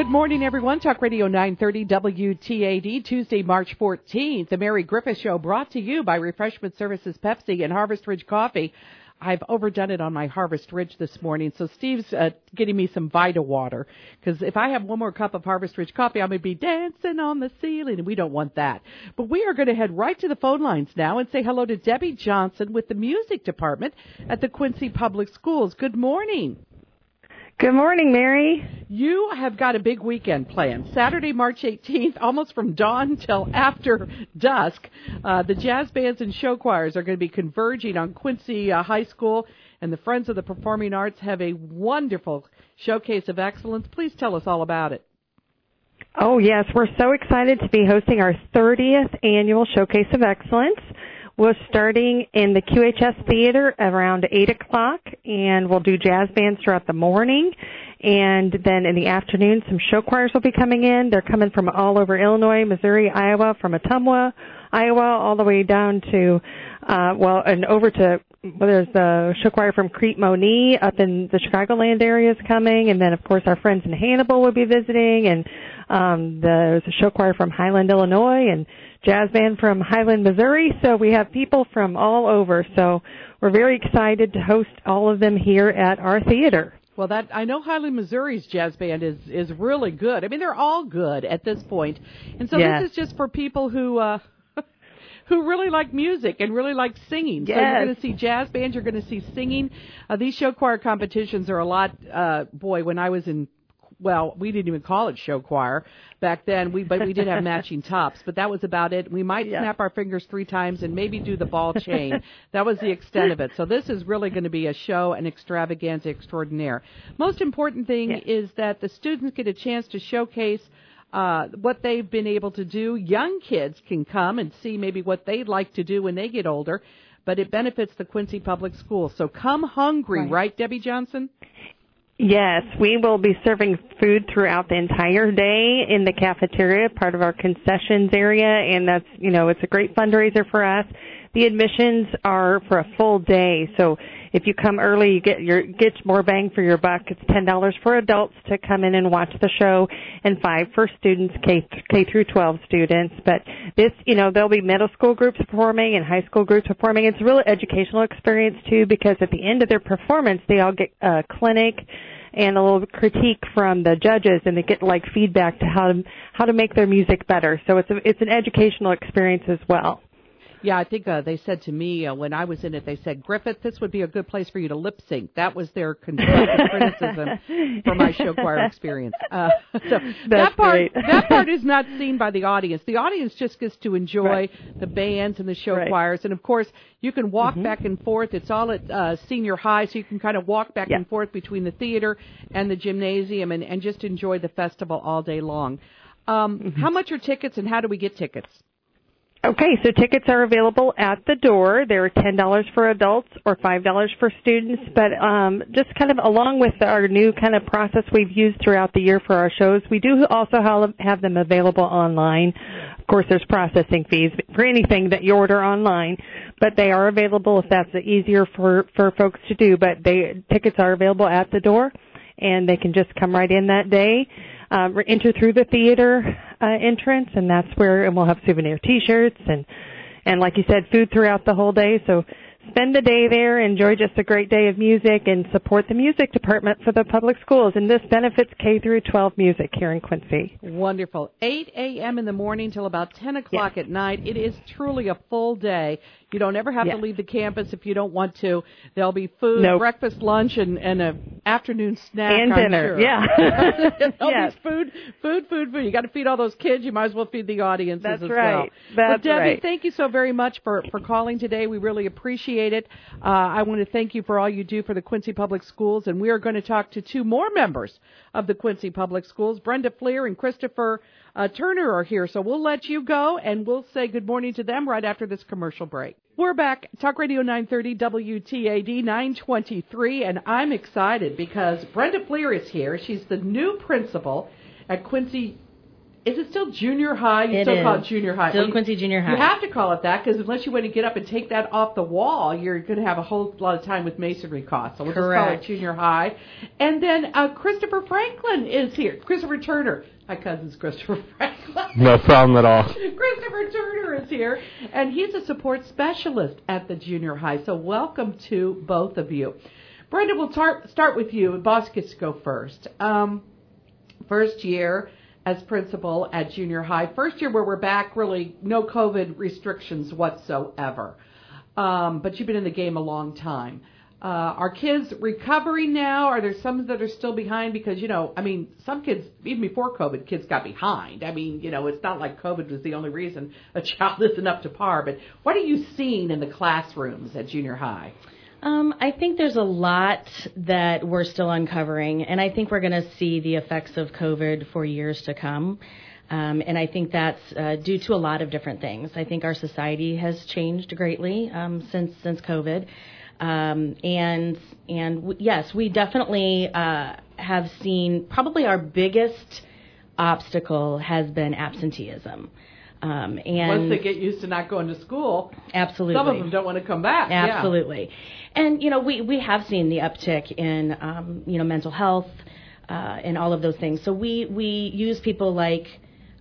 Good morning, everyone. Talk Radio 930 WTAD, Tuesday, March 14th. The Mary Griffith Show brought to you by Refreshment Services Pepsi and Harvest Ridge Coffee. I've overdone it on my Harvest Ridge this morning, so Steve's uh, getting me some Vita water. Because if I have one more cup of Harvest Ridge coffee, I'm going to be dancing on the ceiling, and we don't want that. But we are going to head right to the phone lines now and say hello to Debbie Johnson with the music department at the Quincy Public Schools. Good morning. Good morning, Mary. You have got a big weekend planned. Saturday, March 18th, almost from dawn till after dusk. Uh, the jazz bands and show choirs are going to be converging on Quincy uh, High School, and the Friends of the Performing Arts have a wonderful showcase of excellence. Please tell us all about it. Oh, yes. We're so excited to be hosting our 30th annual Showcase of Excellence. We're starting in the QHS Theater around 8 o'clock, and we'll do jazz bands throughout the morning. And then in the afternoon, some show choirs will be coming in. They're coming from all over Illinois, Missouri, Iowa, from Ottumwa, Iowa, all the way down to, uh, well, and over to, there's the show choir from Crete Monee up in the Chicagoland area is coming. And then, of course, our friends in Hannibal will be visiting. And um, there's a show choir from Highland, Illinois. And jazz band from Highland, Missouri. So we have people from all over. So we're very excited to host all of them here at our theater. Well, that I know Highland, Missouri's jazz band is is really good. I mean, they're all good at this point, and so yes. this is just for people who. uh who really like music and really like singing. Yes. So you're going to see jazz bands, you're going to see singing. Uh, these show choir competitions are a lot. Uh, boy, when I was in well, we didn't even call it show choir back then. We but we did have matching tops, but that was about it. We might Yeah. snap our fingers three times and maybe do the ball change. that was the extent of it. So this is really going to be a show, an extravaganza extraordinaire. Most important thing Yeah. is that the students get a chance to showcase. Uh, what they've been able to do. Young kids can come and see maybe what they'd like to do when they get older, but it benefits the Quincy Public Schools. So come hungry, Right. right Debbie Johnson? Yes, we will be serving food throughout the entire day in the cafeteria, part of our concessions area, and that's, you know, it's a great fundraiser for us. The admissions are for a full day, so if you come early, you get your get more bang for your buck. It's ten dollars for adults to come in and watch the show, and five for students, K K through twelve students. But this, you know, there'll be middle school groups performing and high school groups performing. It's a really educational experience too, because at the end of their performance, they all get a clinic and a little critique from the judges and they get like feedback to how to how to make their music better. So it's a, it's an educational experience as well. Yeah, I think uh, they said to me uh, when I was in it, they said, Griffith, this would be a good place for you to lip sync. That was their constructive criticism for my show choir experience. Uh, so that part, great. that part is not seen by the audience. The audience just gets to enjoy Right. the bands and the show Right. choirs, and of course, you can walk Mhm. back and forth. It's all at uh, senior high, so you can kind of walk back Yeah. and forth between the theater and the gymnasium, and, and just enjoy the festival all day long. Um, Mm-hmm. How much are tickets, and how do we get tickets? Okay, so tickets are available at the door. They're ten dollars for adults or five dollars for students. But um, just kind of along with our new kind of process we've used throughout the year for our shows, we do also have- them available online. Of course, there's processing fees for anything that you order online, but they are available if that's easier for for folks to do. But they tickets are available at the door, and they can just come right in that day um, enter through the theater uh, entrance, and that's where and we'll have souvenir T-shirts and and like you said, food throughout the whole day. So spend the day there, enjoy just a great day of music, and support the music department for the public schools. And this benefits K through 12 music here in Quincy. Wonderful. 8 a.m. in the morning till about 10 o'clock at night. It is truly a full day. You don't ever have Yes. to leave the campus if you don't want to. There'll be food, Nope. breakfast, lunch, and, and a afternoon snack. And I'm dinner, sure. yeah. There'll Yes. be food, food, food, food. You got to feed all those kids. You might as well feed the audiences That's as right. well. That's well, Debbie, right. thank you so very much for, for calling today. We really appreciate it. Uh, I want to thank you for all you do for the Quincy Public Schools, and we are going to talk to two more members of the Quincy Public Schools. Brenda Fleer and Christopher uh, Turner are here, so we'll let you go, and we'll say good morning to them right after this commercial break. We're back, Talk Radio 930 WTAD 923, and I'm excited because Brenda Fleer is here. She's the new principal at Quincy is it still junior high? You It still call it junior high. Still Well, Quincy Junior High. You have to call it that because unless you want to get up and take that off the wall, you're going to have a whole lot of time with masonry costs. So we'll just call it junior high. And then uh, Christopher Franklin is here. Christopher Turner. My cousin's Christopher Franklin. No problem at all. Christopher Turner is here, and he's a support specialist at the junior high. So welcome to both of you. Brenda, we'll tar- start with you. Boss gets to go first. Um, first year as principal at junior high. First year where we're back, really no COVID restrictions whatsoever. Um, but you've been in the game a long time. Uh, are kids recovering now? Are there some that are still behind? Because, you know, I mean, some kids, even before COVID, kids got behind. I mean, you know, it's not like COVID was the only reason a child isn't up to par. But what are you seeing in the classrooms at junior high? Um, I think there's a lot that we're still uncovering, and I think we're going to see the effects of COVID for years to come. Um, and I think that's uh, due to a lot of different things. I think our society has changed greatly um, since since COVID, um, and and w- yes, we definitely uh, have seen probably our biggest obstacle has been absenteeism. Um, and Once they get used to not going to school, absolutely, some of them don't want to come back. Yeah. Absolutely. And, you know, we, we have seen the uptick in, um, you know, mental health uh, and all of those things. So we, we use people like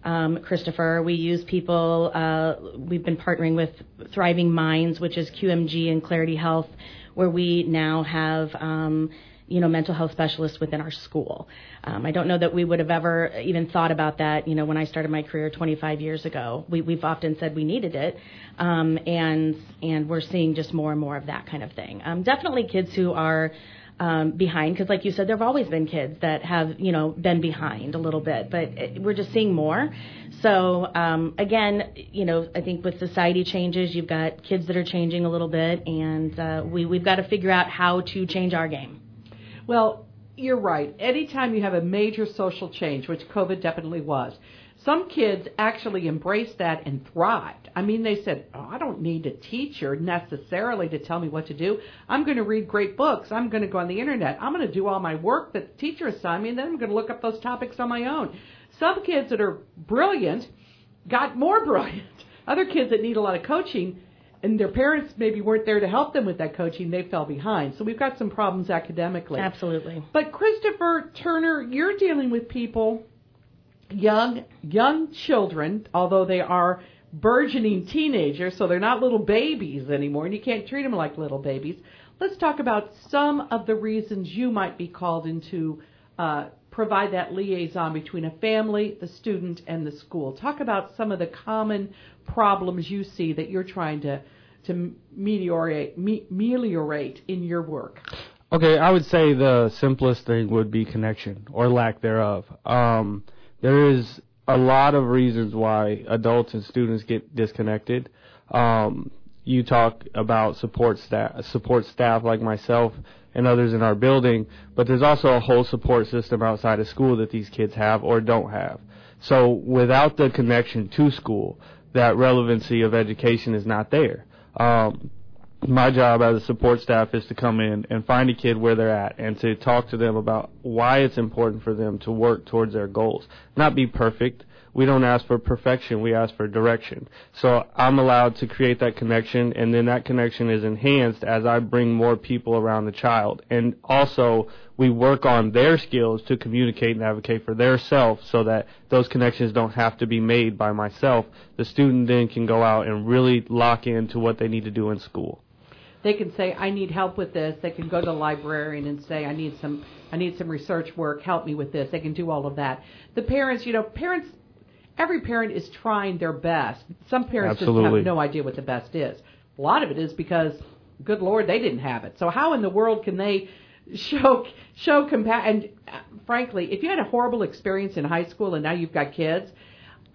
um, Christopher. We use people, uh, we've been partnering with Thriving Minds, which is QMG and Clarity Health, where we now have, um, you know, mental health specialists within our school. Um, I don't know that we would have ever even thought about that, you know, when I started my career 25 years ago. We, we've often said we needed it, um, and and we're seeing just more and more of that kind of thing. Um, definitely kids who are um, behind, because like you said, there have always been kids that have, you know, been behind a little bit, but it, we're just seeing more. So um, again, you know, I think with society changes, you've got kids that are changing a little bit, and uh, we we've got to figure out how to change our game. Well, you're right. Anytime you have a major social change, which COVID definitely was, some kids actually embraced that and thrived. I mean, they said, oh, I don't need a teacher necessarily to tell me what to do. I'm going to read great books. I'm going to go on the internet. I'm going to do all my work that the teacher assigned me, and then I'm going to look up those topics on my own. Some kids that are brilliant got more brilliant. Other kids that need a lot of coaching and their parents maybe weren't there to help them with that coaching, they fell behind. So we've got some problems academically. Absolutely. But Christopher Turner, you're dealing with people, young young children, although they are burgeoning teenagers, so they're not little babies anymore, and you can't treat them like little babies. Let's talk about some of the reasons you might be called into uh, provide that liaison between a family, the student, and the school. Talk about some of the common problems you see that you're trying to to meliorate me, meliorate in your work. Okay, I would say the simplest thing would be connection or lack thereof. Um, there is a lot of reasons why adults and students get disconnected. Um, you talk about support staff, support staff like myself and others in our building, but there's also a whole support system outside of school that these kids have or don't have. So without the connection to school, that relevancy of education is not there. Um, my job as a support staff is to come in and find a kid where they're at and to talk to them about why it's important for them to work towards their goals. Not be perfect. We don't ask for perfection, we ask for direction. So I'm allowed to create that connection and then that connection is enhanced as I bring more people around the child. And also we work on their skills to communicate and advocate for their self so that those connections don't have to be made by myself. The student then can go out and really lock into what they need to do in school. They can say, "I need help with this." They can go to the librarian and say, "I need some, I need some research work. Help me with this." They can do all of that. The parents, you know, parents, every parent is trying their best. Some parents just have no idea what the best is. A lot of it is because, good Lord, they didn't have it. So how in the world can they show show compa- And uh, frankly, if you had a horrible experience in high school and now you've got kids,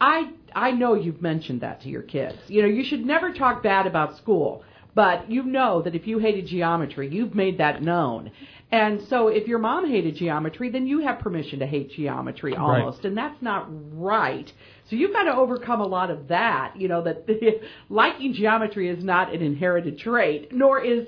I I know you've mentioned that to your kids. You know, you should never talk bad about school, but you know that if you hated geometry, you've made that known. And so if your mom hated geometry, then you have permission to hate geometry almost, and that's not right. So you've got to overcome a lot of that, you know, that liking geometry is not an inherited trait, nor is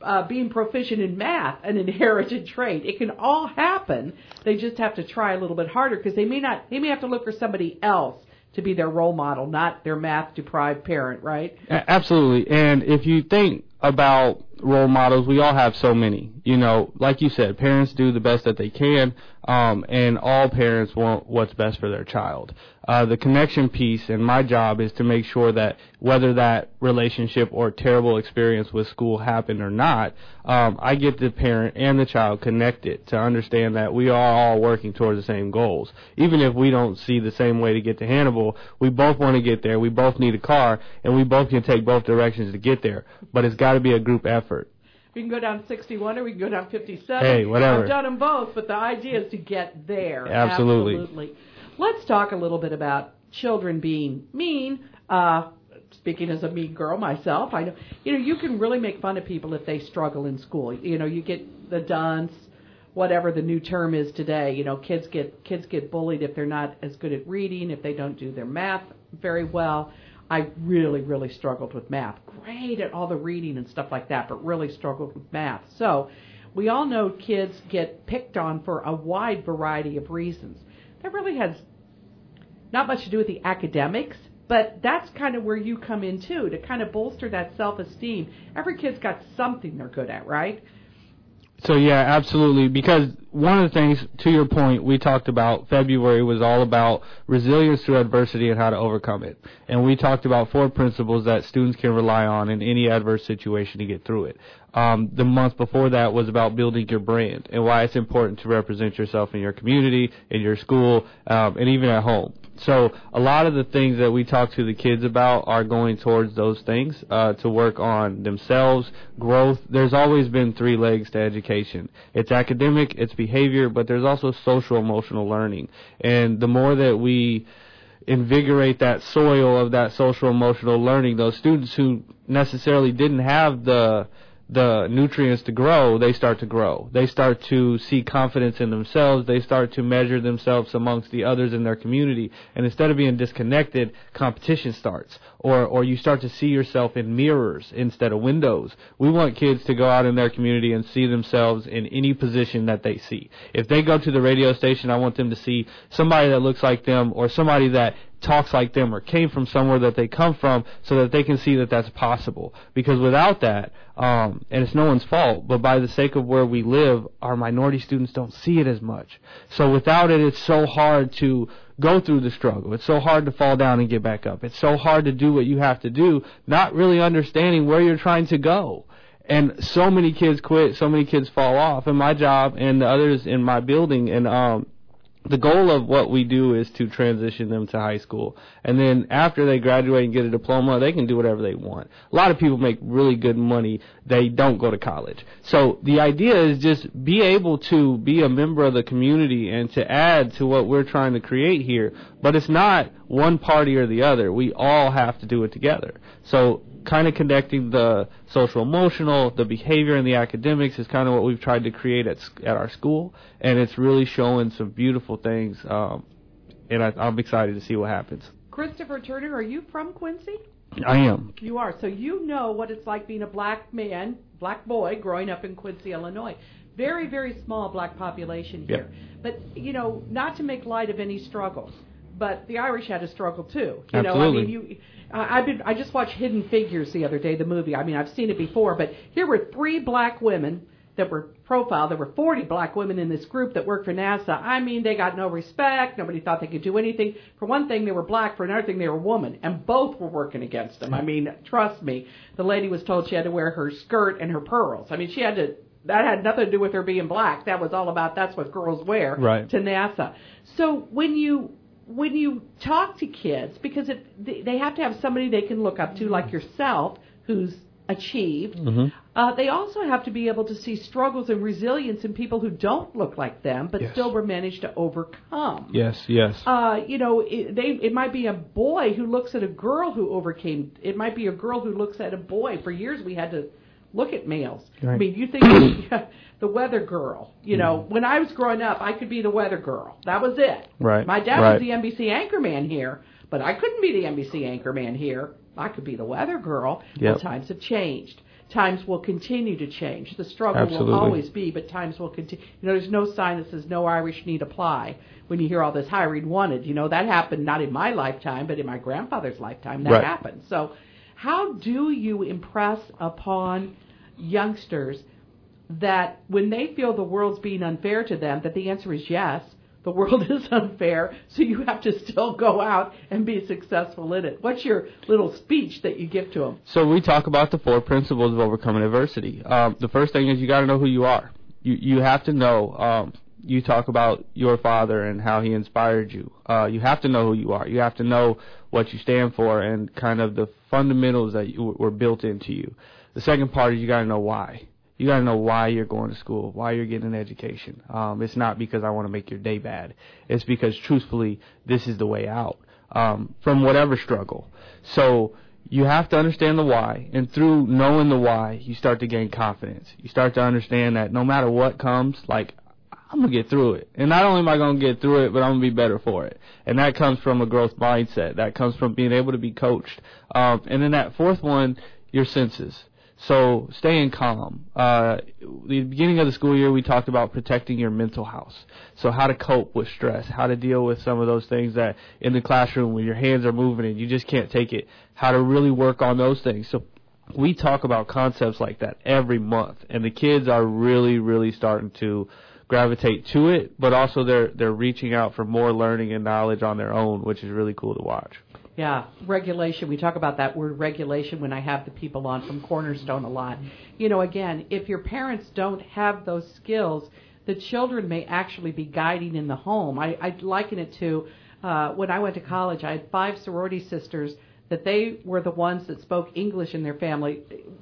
uh, being proficient in math an inherited trait. It can all happen. They just have to try a little bit harder because they may not. They may have to look for somebody else to be their role model, not their math deprived parent, right? Absolutely. And if you think about role models, we all have so many. You know, like you said, parents do the best that they can, um, and all parents want what's best for their child. Uh, the connection piece and my job is to make sure that whether that relationship or terrible experience with school happened or not, um, I get the parent and the child connected to understand that we are all working towards the same goals. Even if we don't see the same way to get to Hannibal, we both want to get there. We both need a car, and we both can take both directions to get there. But it's got to be a group effort. We can go down 61 or we can go down 57. Hey, whatever. I've done them both, but the idea is to get there. Absolutely. Absolutely. Let's talk a little bit about children being mean. Uh, speaking as a mean girl myself, I know you know you can really make fun of people if they struggle in school. You know, you get the dunce, whatever the new term is today. You know, kids get kids get bullied if they're not as good at reading, if they don't do their math very well. I really, really struggled with math. Great at all the reading and stuff like that, but really struggled with math. So, we all know kids get picked on for a wide variety of reasons. That really has not much to do with the academics, but that's kind of where you come in too, to kind of bolster that self esteem. Every kid's got something they're good at, right? So yeah, absolutely. Because one of the things, to your point, we talked about February was all about resilience through adversity and how to overcome it. And we talked about four principles that students can rely on in any adverse situation to get through it. Um, the month before that was about building your brand and why it's important to represent yourself in your community, in your school, um, and even at home. So a lot of the things that we talk to the kids about are going towards those things uh, to work on themselves, growth. There's always been three legs to education. It's academic, it's behavior, but there's also social emotional learning. And the more that we invigorate that soil of that social emotional learning, those students who necessarily didn't have the the nutrients to grow, they start to grow. They start to see confidence in themselves. They start to measure themselves amongst the others in their community. And instead of being disconnected, competition starts. Or, or you start to see yourself in mirrors instead of windows. We want kids to go out in their community and see themselves in any position that they see. If they go to the radio station, I want them to see somebody that looks like them or somebody that talks like them or came from somewhere that they come from so that they can see that that's possible. Because without that, um, and it's no one's fault, but by the sake of where we live, our minority students don't see it as much. So without it, it's so hard to go through the struggle. It's so hard to fall down and get back up. It's so hard to do what you have to do, not really understanding where you're trying to go. And so many kids quit, so many kids fall off. And my job and the others in my building and um the goal of what we do is to transition them to high school. And then after they graduate and get a diploma, they can do whatever they want. A lot of people make really good money. They don't go to college. So the idea is just be able to be a member of the community and to add to what we're trying to create here. But it's not one party or the other. We all have to do it together. So kind of connecting the social emotional, the behavior, and the academics is kind of what we've tried to create at at our school, and it's really showing some beautiful things. Um, and I, I'm excited to see what happens. Christopher Turner, are you from Quincy? I am. You are. So you know what it's like being a black man, black boy, growing up in Quincy, Illinois. Very, very small black population here. Yep. But, you know, not to make light of any struggles, but the Irish had a struggle too. You Absolutely. know, I mean, you. Uh, I've been. I just watched Hidden Figures the other day, the movie. I mean, I've seen it before, but here were three black women that were profiled. There were 40 black women in this group that worked for NASA. I mean, they got no respect. Nobody thought they could do anything. For one thing, they were black. For another thing, they were women, and both were working against them. I mean, trust me. The lady was told she had to wear her skirt and her pearls. I mean, she had to. That had nothing to do with her being black. That was all about that's what girls wear Right. to NASA. So when you when you talk to kids, because it, they- they have to have somebody they can look up to, like yourself, who's achieved. Mhm. Uh, they also have to be able to see struggles and resilience in people who don't look like them, but Yes. still were managed to overcome. Yes, yes. Uh, you know, it, they it might be a boy who looks at a girl who overcame. It might be a girl who looks at a boy. For years, we had to look at males. I mean, you think the weather girl. You know, hmm. when I was growing up, I could be the weather girl. That was it. Right, My dad right. was the NBC anchorman here, but I couldn't be the NBC anchorman here. I could be the weather girl. Yep. Well, times have changed. times will continue to change. The struggle Absolutely. will always be, but times will continue. You know, there's no sign that says no Irish need apply when you hear all this hiring wanted. You know, that happened not in my lifetime, but in my grandfather's lifetime. That Right. happened. So, how do you impress upon youngsters that when they feel the world's being unfair to them, that the answer is yes, the world is unfair, so you have to still go out and be successful in it. What's your little speech that you give to them? So we talk about the four principles of overcoming adversity. Um, the first thing is you got to know who you are. You you have to know. Um, you talk about your father and how he inspired you. Uh, you have to know who you are. You have to know what you stand for and kind of the fundamentals that you, were built into you. The second part is you got to know why. You got to know why you're going to school, why you're getting an education. Um, it's not because I want to make your day bad. It's because truthfully, this is the way out um, from whatever struggle. So you have to understand the why, and through knowing the why, you start to gain confidence. You start to understand that no matter what comes, like I'm gonna get through it, and not only am I gonna get through it, but I'm gonna be better for it. And that comes from a growth mindset. That comes from being able to be coached. Um, and then that fourth one, your senses. So staying calm. Uh, the beginning of the school year, we talked about protecting your mental house. So how to cope with stress, how to deal with some of those things that in the classroom when your hands are moving and you just can't take it. How to really work on those things. So we talk about concepts like that every month, and the kids are really, really starting to gravitate to it, but also they're they're reaching out for more learning and knowledge on their own, which is really cool to watch. Yeah, regulation. We talk about that word regulation when I have the people on from Cornerstone a lot. You know, again, if your parents don't have those skills, the children may actually be guiding in the home. I, I liken it to uh, when I went to college, I had five sorority sisters that they were the ones that spoke English in their family.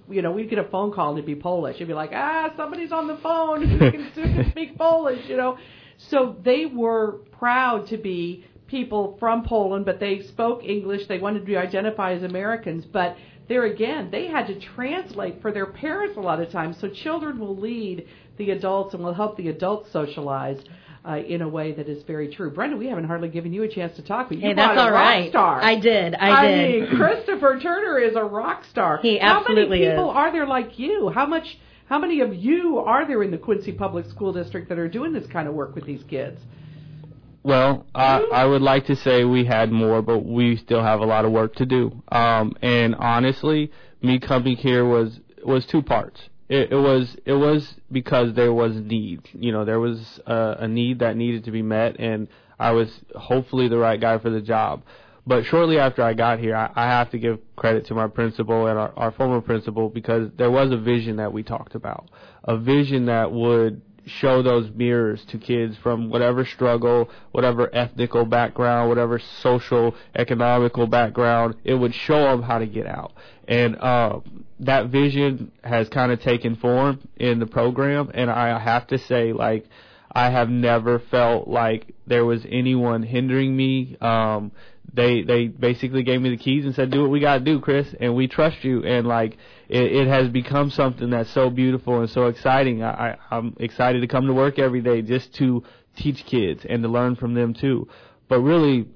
You know, we'd get a phone call and it'd be Polish. It'd be like, ah, somebody's on the phone who can, who can speak Polish, you know. So they were proud to be people from Poland, but they spoke English. They wanted to be identified as Americans, but there again, they had to translate for their parents a lot of times. So children will lead the adults and will help the adults socialize. Uh, in a way that is very true. Brenda, we haven't hardly given you a chance to talk, but you Hey, that's a all rock right. star. I did. I, did. mean, Christopher Turner is a rock star. He absolutely How many people is. are there like you? How much? How many of you are there in the Quincy Public School District that are doing this kind of work with these kids? Well, I, I would like to say we had more, but we still have a lot of work to do. Um, and honestly, me coming here was was two parts. It, it was it was because there was need. You know, there was a, a need that needed to be met, and I was hopefully the right guy for the job. But shortly after I got here, I, I have to give credit to my principal and our, our former principal because there was a vision that we talked about, a vision that would show those mirrors to kids from whatever struggle, whatever ethnical background, whatever social, economical background. It would show them how to get out. And uh, that vision has kind of taken form in the program. And I have to say, like, I have never felt like there was anyone hindering me. Um, they they basically gave me the keys and said, "Do what we got to do, Chris, and we trust you." And like it, it has become something that's so beautiful and so exciting. I, I I'm excited to come to work every day just to teach kids and to learn from them too. But really,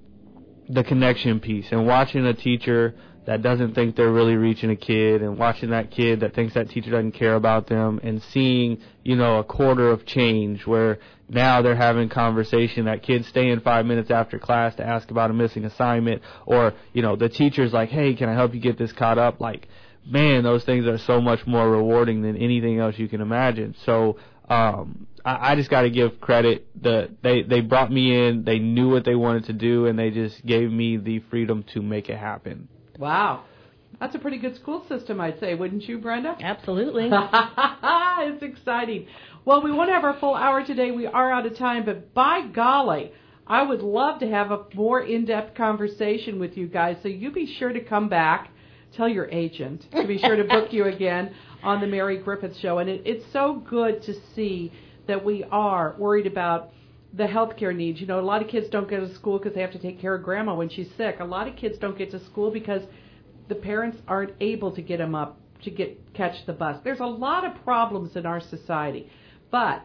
the connection piece and watching a teacher that doesn't think they're really reaching a kid and watching that kid that thinks that teacher doesn't care about them and seeing, you know, a quarter of change where now they're having conversation that kids stay in five minutes after class to ask about a missing assignment or, you know, the teacher's like, hey, can I help you get this caught up? Like, man, those things are so much more rewarding than anything else you can imagine. So, um, I, I just got to give credit. The they they brought me in. They knew what they wanted to do, and they just gave me the freedom to make it happen. Wow. That's a pretty good school system, I'd say, wouldn't you, Brenda? Absolutely. it's exciting. Well, we won't have our full hour today. We are out of time, but by golly, I would love to have a more in-depth conversation with you guys. So you be sure to come back. Tell your agent to be sure to book you again on the Mary Griffith Show. And it, it's so good to see that we are worried about the healthcare needs. You know, a lot of kids don't go to school because they have to take care of grandma when she's sick. A lot of kids don't get to school because the parents aren't able to get them up to get catch the bus. There's a lot of problems in our society, but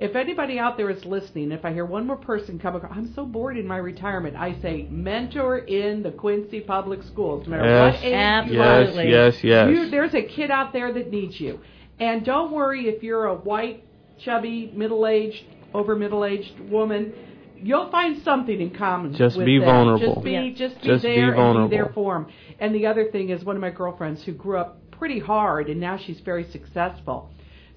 If anybody out there is listening, if I hear one more person come across, I'm so bored in my retirement. I say mentor in the Quincy Public Schools, no matter Yes. what age you Yes. Absolutely. yes, yes. You, there's a kid out there that needs you. And don't worry if you're a white, chubby, middle-aged, over middle-aged woman. You'll find something in common. Just with be them. vulnerable. Just be, Yeah. just be Just be there and be there for them. And the other thing is, one of my girlfriends who grew up pretty hard and now she's very successful.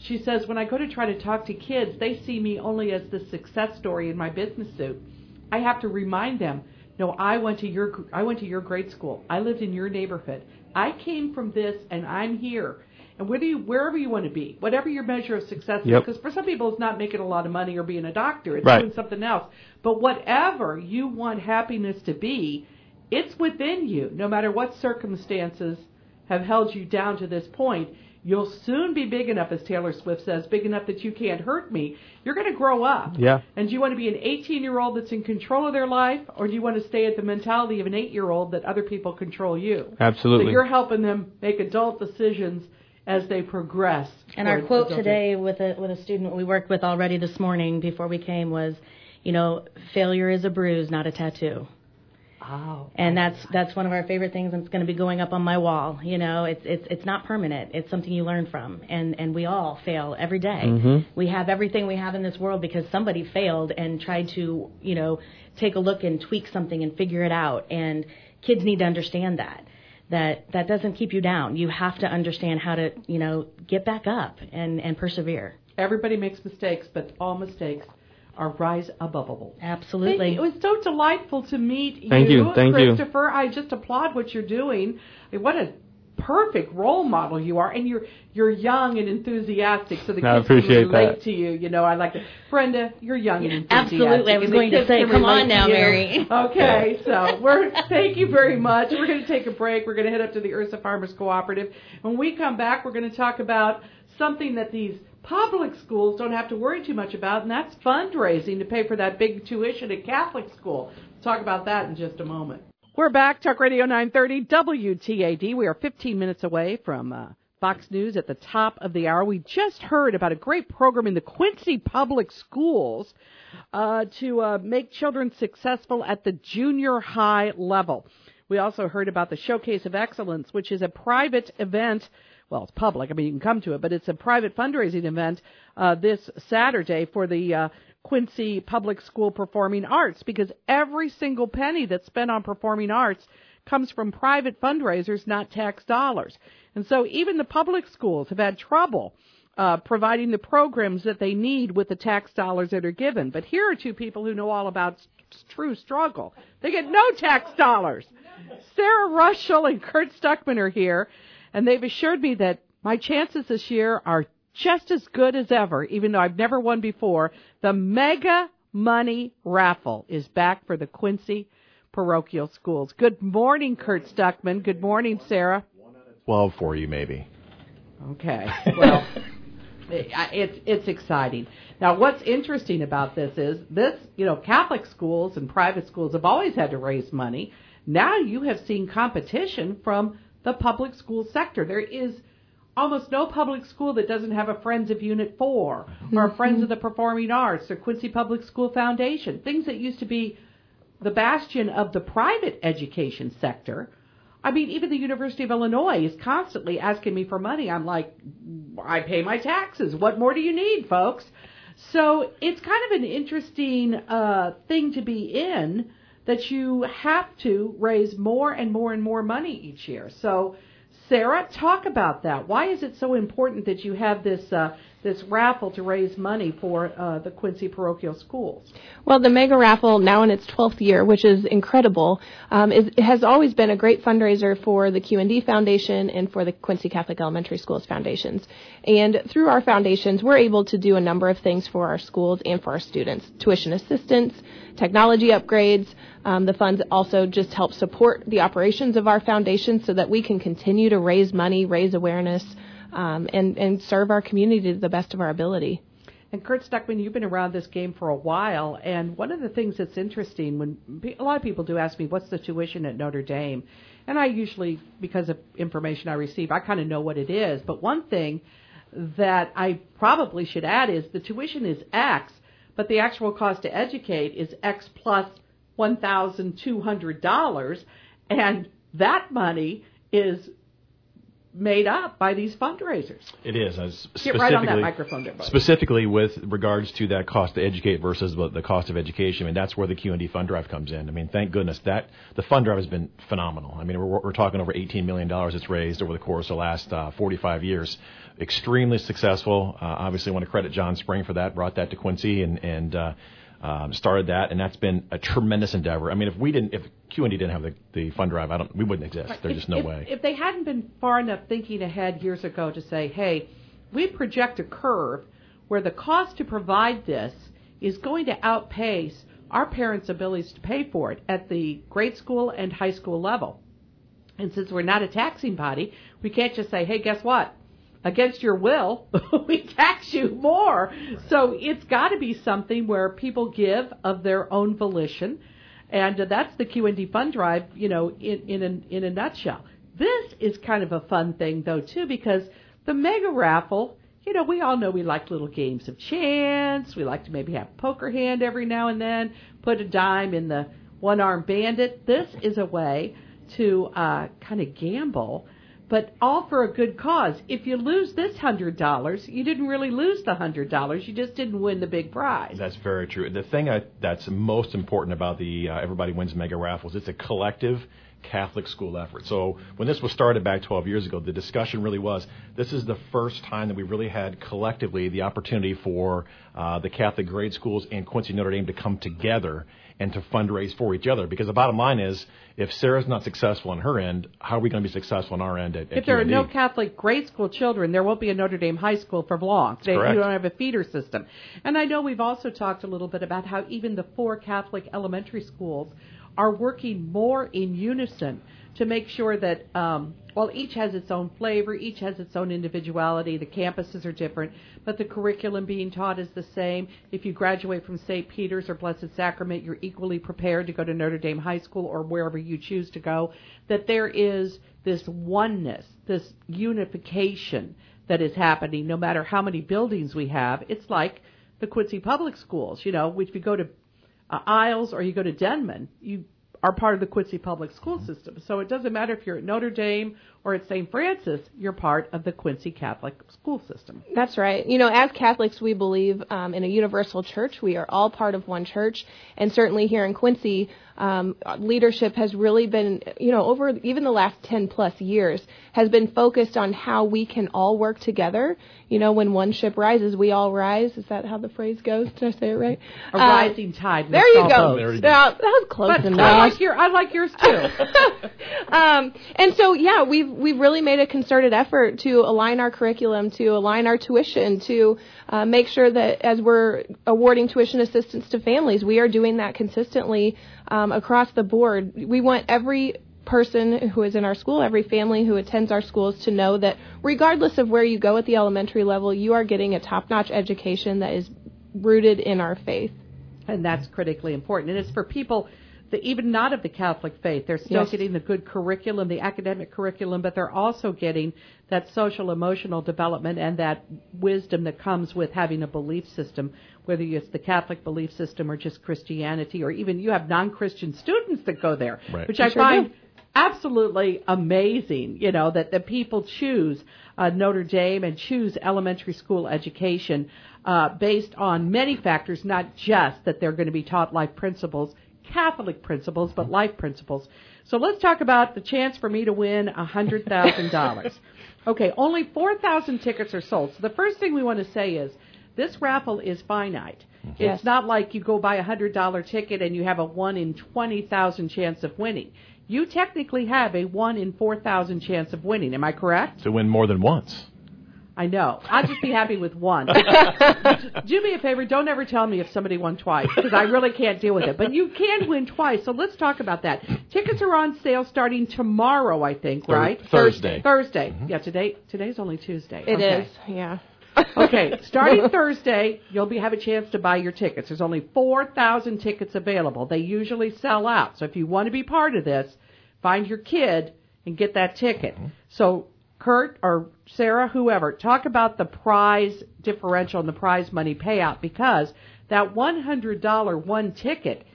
She says when I go to try to talk to kids, they see me only as the success story in my business suit. I have to remind them, no, I went to your I went to your grade school. I lived in your neighborhood. I came from this, and I'm here. And whether you, wherever you want to be, whatever your measure of success Yep. is, because for some people it's not making a lot of money or being a doctor, it's Right. doing something else. But whatever you want happiness to be, it's within you. No matter what circumstances have held you down to this point, you'll soon be big enough, as Taylor Swift says, big enough that you can't hurt me. You're going to grow up. Yeah. And do you want to be an 18 year old that's in control of their life, or do you want to stay at the mentality of an 8 year old that other people control you? Absolutely. So you're helping them make adult decisions as they progress. And our quote adulthood. today with a with a student we worked with already this morning before we came was, you know, failure is a bruise, not a tattoo. Oh. And that's that's one of our favorite things that's going to be going up on my wall. You know, it's it's it's not permanent. It's something you learn from. And and we all fail every day. Mhm. We have everything we have in this world because somebody failed and tried to, you know, take a look and tweak something and figure it out. And kids need to understand that. That that doesn't keep you down. You have to understand how to, you know, get back up and and persevere. Everybody makes mistakes, but all mistakes are rise above. Absolutely. It was so delightful to meet Thank you, thank you. Christopher. I just applaud what you're doing. What a perfect role model you are, and you're you're young and enthusiastic, so the I kids can appreciate relate that. to you. You know, I like it. Brenda, you're young and enthusiastic. Absolutely. I was going to say, come on now. Mary. Okay, so we're thank you very much. We're going to take a break. We're going to head up to the Ursa Farmers Cooperative. When we come back, we're going to talk about something that these public schools don't have to worry too much about, and that's fundraising to pay for that big tuition at Catholic school. We'll talk about that in just a moment. We're back, Talk Radio 930 WTAD. We are 15 minutes away from uh, Fox News at the top of the hour. We just heard about a great program in the Quincy Public Schools uh, to uh, make children successful at the junior high level. We also heard about the Showcase of Excellence, which is a private event. Well, it's public. I mean, you can come to it, but it's a private fundraising event uh, this Saturday for the uh, Quincy Public School Performing Arts because every single penny that's spent on performing arts comes from private fundraisers, not tax dollars. And so even the public schools have had trouble uh, providing the programs that they need with the tax dollars that are given. But here are two people who know all about s- true struggle. They get no tax dollars. Sarah Rushell and Kurt Stuckman are here, and they've assured me that my chances this year are just as good as ever, even though I've never won before. The Mega Money Raffle is back for the Quincy parochial schools. Good morning, Kurt Stuckman. Good morning, Sarah. 12 for you, maybe. Okay. Well, it's it's exciting. Now, what's interesting about this is this, you know, Catholic schools and private schools have always had to raise money. Now you have seen competition from the public school sector. There is almost no public school that doesn't have a Friends of Unit 4 or a Friends of the Performing Arts or Quincy Public School Foundation. Things that used to be the bastion of the private education sector. I mean, even the University of Illinois is constantly asking me for money. I'm like, I pay my taxes. What more do you need, folks? So it's kind of an interesting uh, thing to be in that you have to raise more and more and more money each year. So, Sarah, talk about that. Why is it so important that you have this uh, this raffle to raise money for uh, the Quincy parochial schools? Well, the Mega Raffle, now in its 12th year, which is incredible, um, is, has always been a great fundraiser for the QND Foundation and for the Quincy Catholic Elementary Schools Foundations. And through our foundations, we're able to do a number of things for our schools and for our students. Tuition assistance, technology upgrades. Um, the funds also just help support the operations of our foundation so that we can continue to raise money, raise awareness, um, and, and serve our community to the best of our ability. And Kurt Stuckman, you've been around this game for a while, and one of the things that's interesting when a lot of people do ask me, "What's the tuition at Notre Dame?" and I usually, because of information I receive, I kind of know what it is. But one thing that I probably should add is the tuition is X, but the actual cost to educate is X plus $1,200, and that money is made up by these fundraisers. It is. As Get right on that microphone. Specifically with regards to that cost to educate versus the, cost of education, I mean, that's where the QND fund drive comes in. I mean, thank goodness that the fund drive has been phenomenal. I mean, we're, we're talking over $18 million it's raised over the course of the last uh, 45 years. Extremely successful. Uh, obviously, want to credit John Spring for that, brought that to Quincy and, and uh, um, started that, and that's been a tremendous endeavor. I mean, if we didn't, if QND didn't have the, the fund drive, I don't, we wouldn't exist. There's If- just no if, way. If they hadn't been far enough thinking ahead years ago to say, hey, we project a curve where the cost to provide this is going to outpace our parents' abilities to pay for it at the grade school and high school level. And since we're not a taxing body, we can't just say, hey, guess what? Against your will, we tax you more. So it's got to be something where people give of their own volition. And uh, that's the QND fund drive, you know, in, in, a, in a nutshell. This is kind of a fun thing, though, too, because the mega raffle, you know, we all know we like little games of chance. We like to maybe have poker hand every now and then, put a dime in the one armed bandit. This is a way to uh, kind of gamble, but all for a good cause. If you lose this hundred dollars, you didn't really lose the hundred dollars. You just didn't win the big prize. That's very true. The thing I, that's most important about the uh, Everybody Wins Mega Raffles, it's a collective Catholic school effort. So when this was started back 12 years ago, the discussion really was this is the first time that we really had collectively the opportunity for uh, the Catholic grade schools and Quincy Notre Dame to come together and to fundraise for each other. Because the bottom line is, if Sarah's not successful on her end, how are we going to be successful on our end at, at If there are no Catholic grade school children, there won't be a Notre Dame high school for long. They, you don't have a feeder system. And I know we've also talked a little bit about how even the four Catholic elementary schools are working more in unison to make sure that, um, well, each has its own flavor, each has its own individuality. The campuses are different, but the curriculum being taught is the same. If you graduate from St. Peter's or Blessed Sacrament, you're equally prepared to go to Notre Dame High School or wherever you choose to go. That there is this oneness, this unification that is happening no matter how many buildings we have. It's like the Quincy Public Schools. You know, if you go to uh, Iles or you go to Denman, you are part of the Quincy Public School System. So it doesn't matter if you're at Notre Dame or at St. Francis, you're part of the Quincy Catholic School System. That's right. You know, as Catholics, we believe um, in a universal church. We are all part of one church, and certainly here in Quincy, um, leadership has really been, you know, over even the last 10 plus years, has been focused on how we can all work together. You know, when one ship rises, we all rise. Is that how the phrase goes? Did I say it right? A Uh, rising tide. There you go. There you go. Now, that was close But I like your, I like yours too. um, and so, yeah, we've we've really made a concerted effort to align our curriculum, to align our tuition, to uh, make sure that as we're awarding tuition assistance to families, we are doing that consistently um, across the board. We want every person who is in our school, every family who attends our schools to know that regardless of where you go at the elementary level, you are getting a top-notch education that is rooted in our faith. and that's critically important. And it's for people that even not of the Catholic faith, they're still Yes. getting the good curriculum, the academic curriculum, but they're also getting that social emotional development and that wisdom that comes with having a belief system, whether it's the Catholic belief system or just Christianity, or even you have non-Christian students that go there, Right. which I sure find do. absolutely amazing, you know, that the people choose uh, Notre Dame and choose elementary school education uh, based on many factors, not just that they're going to be taught life principles, Catholic principles, but life principles. So let's talk about the chance for me to win $100,000. okay, only 4,000 tickets are sold. So the first thing we want to say is this raffle is finite. Yes. It's not like you go buy a hundred dollar ticket and you have a one in twenty thousand chance of winning. You technically have a one in four thousand chance of winning. Am I correct? to win more than once. I know. I'll just be happy with one. Do me a favor. Don't ever tell me if somebody won twice because I really can't deal with it. But you can win twice. So let's talk about that. Tickets are on sale starting tomorrow, I think, Thur- right? Thursday. Thursday. Mm-hmm. Yeah, today. Today's only Tuesday. It is, okay. yeah. Okay, starting Thursday, you'll be have a chance to buy your tickets. There's only 4,000 tickets available. They usually sell out. So if you want to be part of this, find your kid and get that ticket. Mm-hmm. So Kurt or Sarah, whoever, talk about the prize differential and the prize money payout because that $100 one ticket,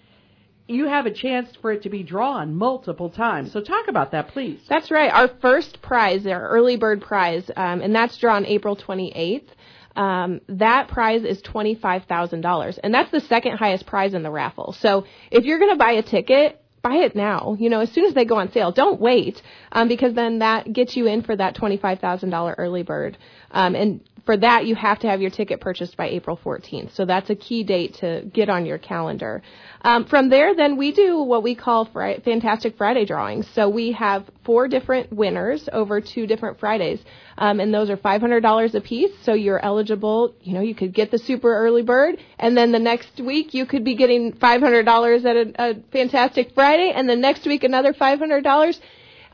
you have a chance for it to be drawn multiple times. So talk about that, please. That's right. Our first prize, our early bird prize, um, and that's drawn April 28th. Um, that prize is $25,000. And that's the second highest prize in the raffle. So if you're going to buy a ticket, buy it now. You know, as soon as they go on sale, don't wait, um, because then that gets you in for that twenty-five thousand dollar early bird. Um, and for that, you have to have your ticket purchased by April 14th. So that's a key date to get on your calendar. Um, from there, then we do what we call Fantastic Friday drawings. So we have four different winners over two different Fridays, um, and those are $500 a piece. So you're eligible. You know, you could get the super early bird, and then the next week you could be getting $500 at a, a Fantastic Friday, and the next week another $500.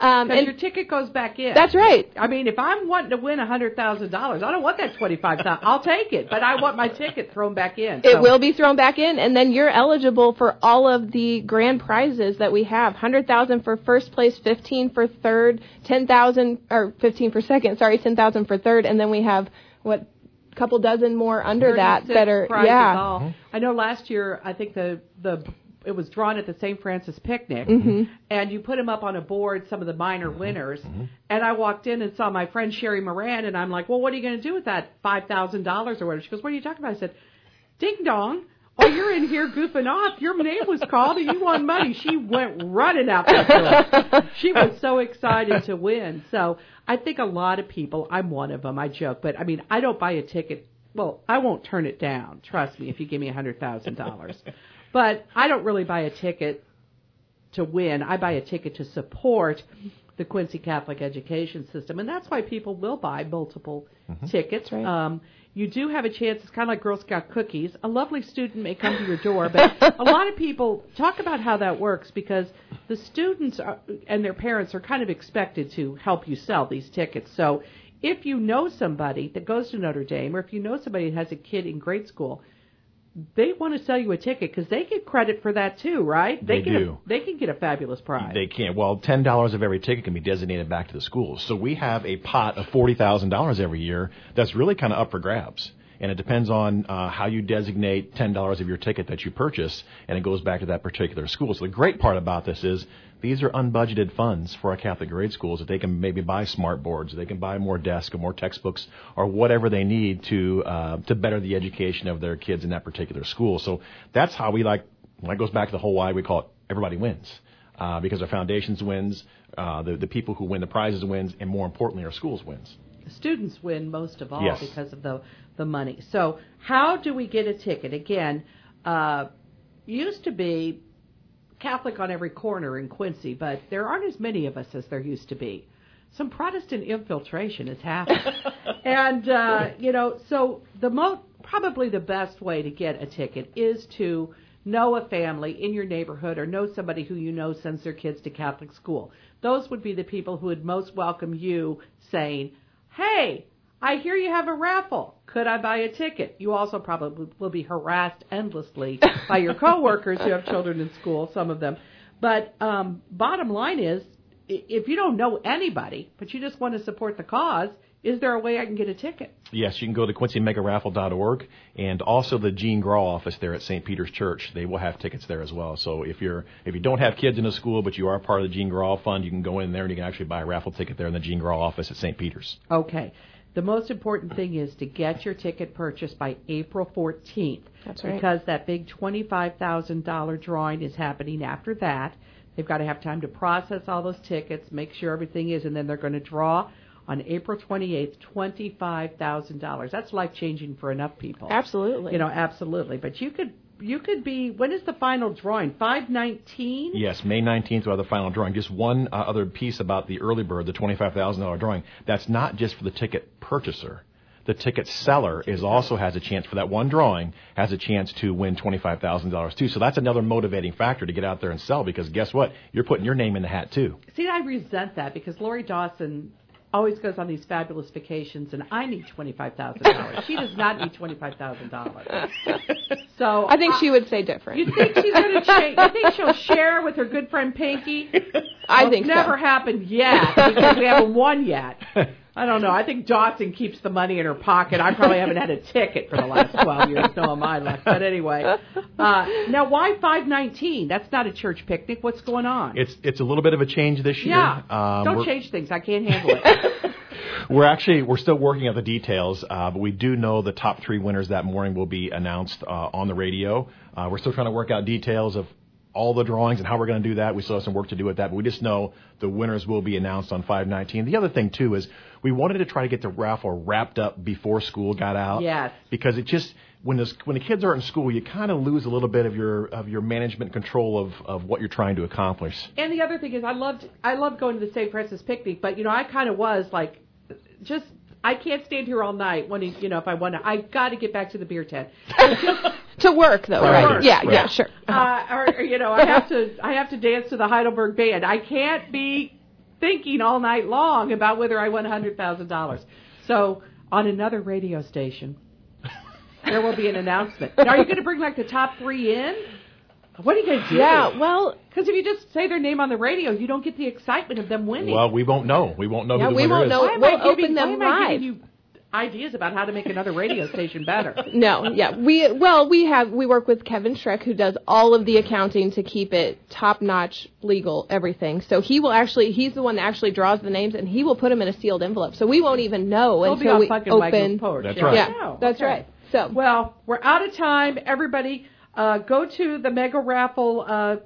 Um, Because and your ticket goes back in. that's right. I mean, if I'm wanting to win a hundred thousand dollars, I don't want that twenty five thousand. I'll take it, but I want my ticket thrown back in. It will be thrown back in, and then you're eligible for all of the grand prizes that we have: hundred thousand for first place, fifteen for third, ten thousand or fifteen for second. Sorry, ten thousand for third, and then we have what couple dozen more under that 36 that are prizes yeah. all. I know last year I think the the it was drawn at the St. Francis picnic, Mm-hmm. and you put them up on a board, some of the minor winners. And I walked in and saw my friend Sherry Moran, and I'm like, "Well, what are you going to do with that five thousand dollars or whatever?" She goes, "What are you talking about?" I said, "Ding dong." Oh, you're in here goofing off. Your name was called and you won money. She went running out the door. She was so excited to win. So I think a lot of people, I'm one of them, I joke, but I mean, I don't buy a ticket. Well, I won't turn it down. Trust me, if you give me a hundred thousand dollars. But I don't really buy a ticket to win. I buy a ticket to support the Quincy Catholic education system, and that's why people will buy multiple tickets. right. Um, you do have a chance. It's kind of like Girl Scout cookies. A lovely student may come to your door, but a lot of people talk about how that works because the students are, and their parents are kind of expected to help you sell these tickets. So if you know somebody that goes to Notre Dame, or if you know somebody that has a kid in grade school, they want to sell you a ticket because they get credit for that too, right? They get do. A, they can get a fabulous prize. They can't. Well, ten dollars of every ticket can be designated back to the schools. So we have a pot of forty thousand dollars every year that's really kind of up for grabs. And it depends on uh, how you designate ten dollars of your ticket that you purchase, and it goes back to that particular school. So the great part about this is these are unbudgeted funds for our Catholic grade schools that they can maybe buy smart boards, they can buy more desks or more textbooks or whatever they need to uh, to better the education of their kids in that particular school. So that's how we like. That goes back to the whole why we call it everybody wins. Uh, because our foundations wins, uh, the the people who win the prizes wins, and more importantly, our schools wins. students win most of all Yes. because of the the money. So how do we get a ticket? Again, uh, used to be Catholic on every corner in Quincy, but there aren't as many of us as there used to be. Some Protestant infiltration has happened, and uh, you know, so the mo probably the best way to get a ticket is to know a family in your neighborhood or know somebody who you know sends their kids to Catholic school. Those would be the people who would most welcome you saying, "Hey, I hear you have a raffle. Could I buy a ticket?" You also probably will be harassed endlessly by your coworkers who have children in school, some of them. But um, bottom line is, if you don't know anybody, but you just want to support the cause, is there a way I can get a ticket? Yes, you can go to quincymegaraffle.org and also the Gene Graw office there at St. Peter's Church. They will have tickets there as well. So if you're if you don't have kids in a school but you are part of the Gene Graw Fund, you can go in there and you can actually buy a raffle ticket there in the Gene Graw office at St. Peter's. Okay. The most important thing is to get your ticket purchased by April 14th. That's right. Because that big $25,000 drawing is happening after that. They've got to have time to process all those tickets, make sure everything is, and then they're going to draw on April 28th $25,000. That's life changing for enough people. Absolutely. You know, absolutely. But you could you could be when is the final drawing? 519? Yes, May 19th will have the final drawing. Just one uh, other piece about the early bird, the $25,000 drawing. That's not just for the ticket purchaser. The ticket seller is also has a chance for that one drawing has a chance to win $25,000 too. So that's another motivating factor to get out there and sell because guess what? You're putting your name in the hat too. See, I resent that because Lori Dawson always goes on these fabulous vacations, and I need twenty five thousand dollars. She does not need twenty five thousand dollars. So I think she would say different. You think she's going to change? You think she'll share with her good friend Pinky? I Well, think it's never so. happened yet because we haven't won yet. I don't know. I think Dawson keeps the money in her pocket. I probably haven't had a ticket for the last 12 years. No, my luck. But anyway, uh, now why 519? That's not a church picnic. What's going on? It's it's a little bit of a change this year. yeah. Um, don't change things. I can't handle it. We're actually we're still working out the details, uh, but we do know the top three winners that morning will be announced uh, on the radio. Uh, we're still trying to work out details of all the drawings and how we're going to do that. We still have some work to do with that, but we just know the winners will be announced on 519. The other thing too is we wanted to try to get the raffle wrapped up before school got out. Yes. Because it just when the when the kids aren't in school, you kind of lose a little bit of your of your management control of of what you're trying to accomplish. And the other thing is, I loved I loved going to the St. Francis picnic, but you know, I kind of was like, just I can't stand here all night. wanting, you know, if I want to, I got to get back to the beer tent. To work though, Right. right? Yeah, Right. yeah, sure. uh, or, or, you know, I have to I have to dance to the Heidelberg band. I can't be thinking all night long about whether I won a hundred thousand dollars. So on another radio station, there will be an announcement. Now, are you going to bring like the top three in? What are you going to do? Yeah, well, Because if you just say their name on the radio, you don't get the excitement of them winning. Well, we won't know. We won't know Yeah, who the we winner won't is. know. why am we'll I giving, open them why am live. giving you ideas about how to make another radio station better? No, yeah, we well we have we work with Kevin Schreck who does all of the accounting to keep it top notch, legal, everything. So he will actually he's the one that actually draws the names and he will put them in a sealed envelope. So we won't even know They'll be until on we fucking open. porch. That's Yeah. right. Yeah, that's okay. right. So Well, we're out of time. Everybody, uh, go to the mega raffle, uh,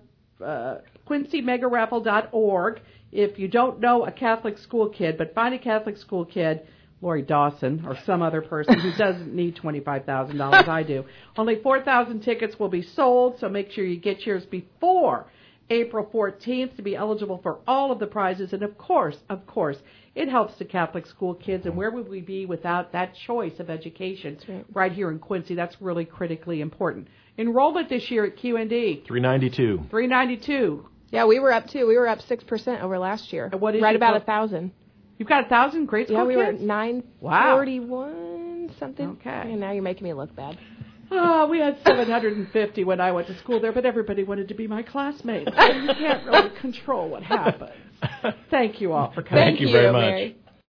uh, QuincyMegaRaffle.org. If you don't know a Catholic school kid, but find a Catholic school kid, Lori Dawson or some other person who doesn't need $25,000. I do. Only 4,000 tickets will be sold, so make sure you get yours before April 14th to be eligible for all of the prizes. And of course, of course, it helps the Catholic school kids. And where would we be without that choice of education right. here in Quincy? That's really critically important. Enrollment this year at QND, 392. 392. yeah, we were up too. We were up six percent over last year. And what is right about a thousand. You've got a thousand grade school Yeah, we were kids? at nine Wow. forty one something. Okay. And now you're making me look bad. Oh, we had 750 when I went to school there, but everybody wanted to be my classmates. So you can't really control what happens. Thank you all for coming. Thank you very much. Mary.